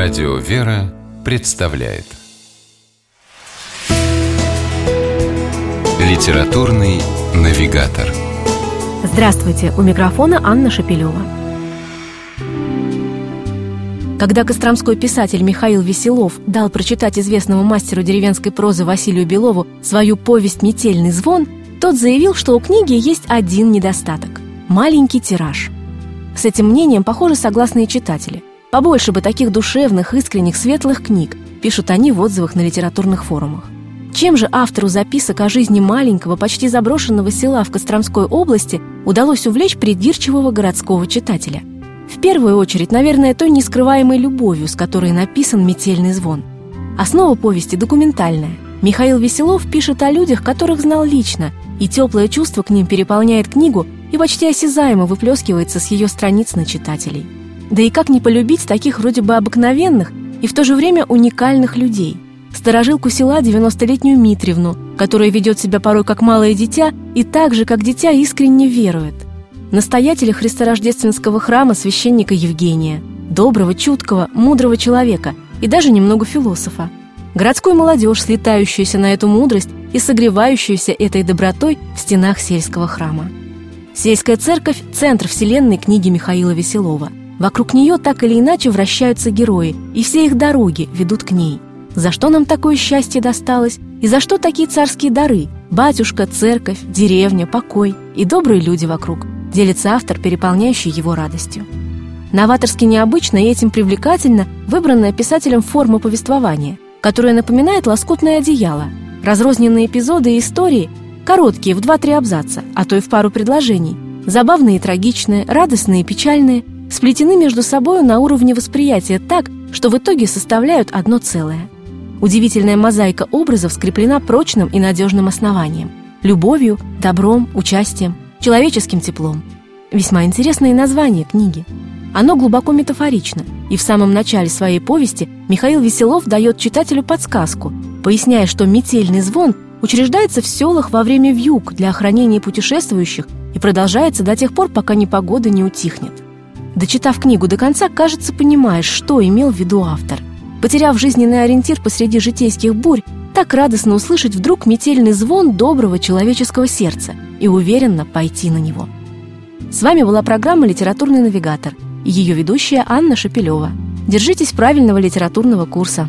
Радио «Вера» представляет Литературный навигатор Здравствуйте! У микрофона Анна Шапилева. Когда костромской писатель Михаил Веселов дал прочитать известному мастеру деревенской прозы Василию Белову свою повесть «Метельный звон», тот заявил, что у книги есть один недостаток – маленький тираж. С этим мнением, похоже, согласны и читатели. Побольше бы таких душевных, искренних, светлых книг, пишут они в отзывах на литературных форумах. Чем же автору записок о жизни маленького, почти заброшенного села в Костромской области удалось увлечь придирчивого городского читателя? В первую очередь, наверное, той нескрываемой любовью, с которой написан «Метельный звон». Основа повести документальная. Михаил Веселов пишет о людях, которых знал лично, и теплое чувство к ним переполняет книгу и почти осязаемо выплескивается с ее страниц на читателей. Да и как не полюбить таких вроде бы обыкновенных и в то же время уникальных людей – Сторожилку села 90-летнюю Митревну, которая ведет себя порой как малое дитя и так же, как дитя, искренне верует. Настоятеля христорождественского храма священника Евгения, доброго, чуткого, мудрого человека и даже немного философа. Городскую молодежь, слетающуюся на эту мудрость и согревающуюся этой добротой в стенах сельского храма. Сельская церковь – центр вселенной книги Михаила Веселова. Вокруг нее так или иначе вращаются герои, и все их дороги ведут к ней – за что нам такое счастье досталось? И за что такие царские дары? Батюшка, церковь, деревня, покой и добрые люди вокруг. Делится автор, переполняющий его радостью. Новаторски необычно и этим привлекательно выбранная писателем форма повествования, которая напоминает лоскутное одеяло. Разрозненные эпизоды и истории, короткие, в два-три абзаца, а то и в пару предложений, забавные и трагичные, радостные и печальные, сплетены между собой на уровне восприятия так, что в итоге составляют одно целое – Удивительная мозаика образов скреплена прочным и надежным основанием – любовью, добром, участием, человеческим теплом. Весьма интересное название книги. Оно глубоко метафорично, и в самом начале своей повести Михаил Веселов дает читателю подсказку, поясняя, что метельный звон учреждается в селах во время вьюг для охранения путешествующих и продолжается до тех пор, пока непогода не утихнет. Дочитав книгу до конца, кажется, понимаешь, что имел в виду автор. Потеряв жизненный ориентир посреди житейских бурь, так радостно услышать вдруг метельный звон доброго человеческого сердца и уверенно пойти на него. С вами была программа «Литературный навигатор» и ее ведущая Анна Шапилева. Держитесь правильного литературного курса.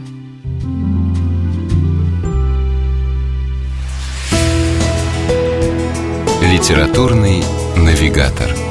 «Литературный навигатор»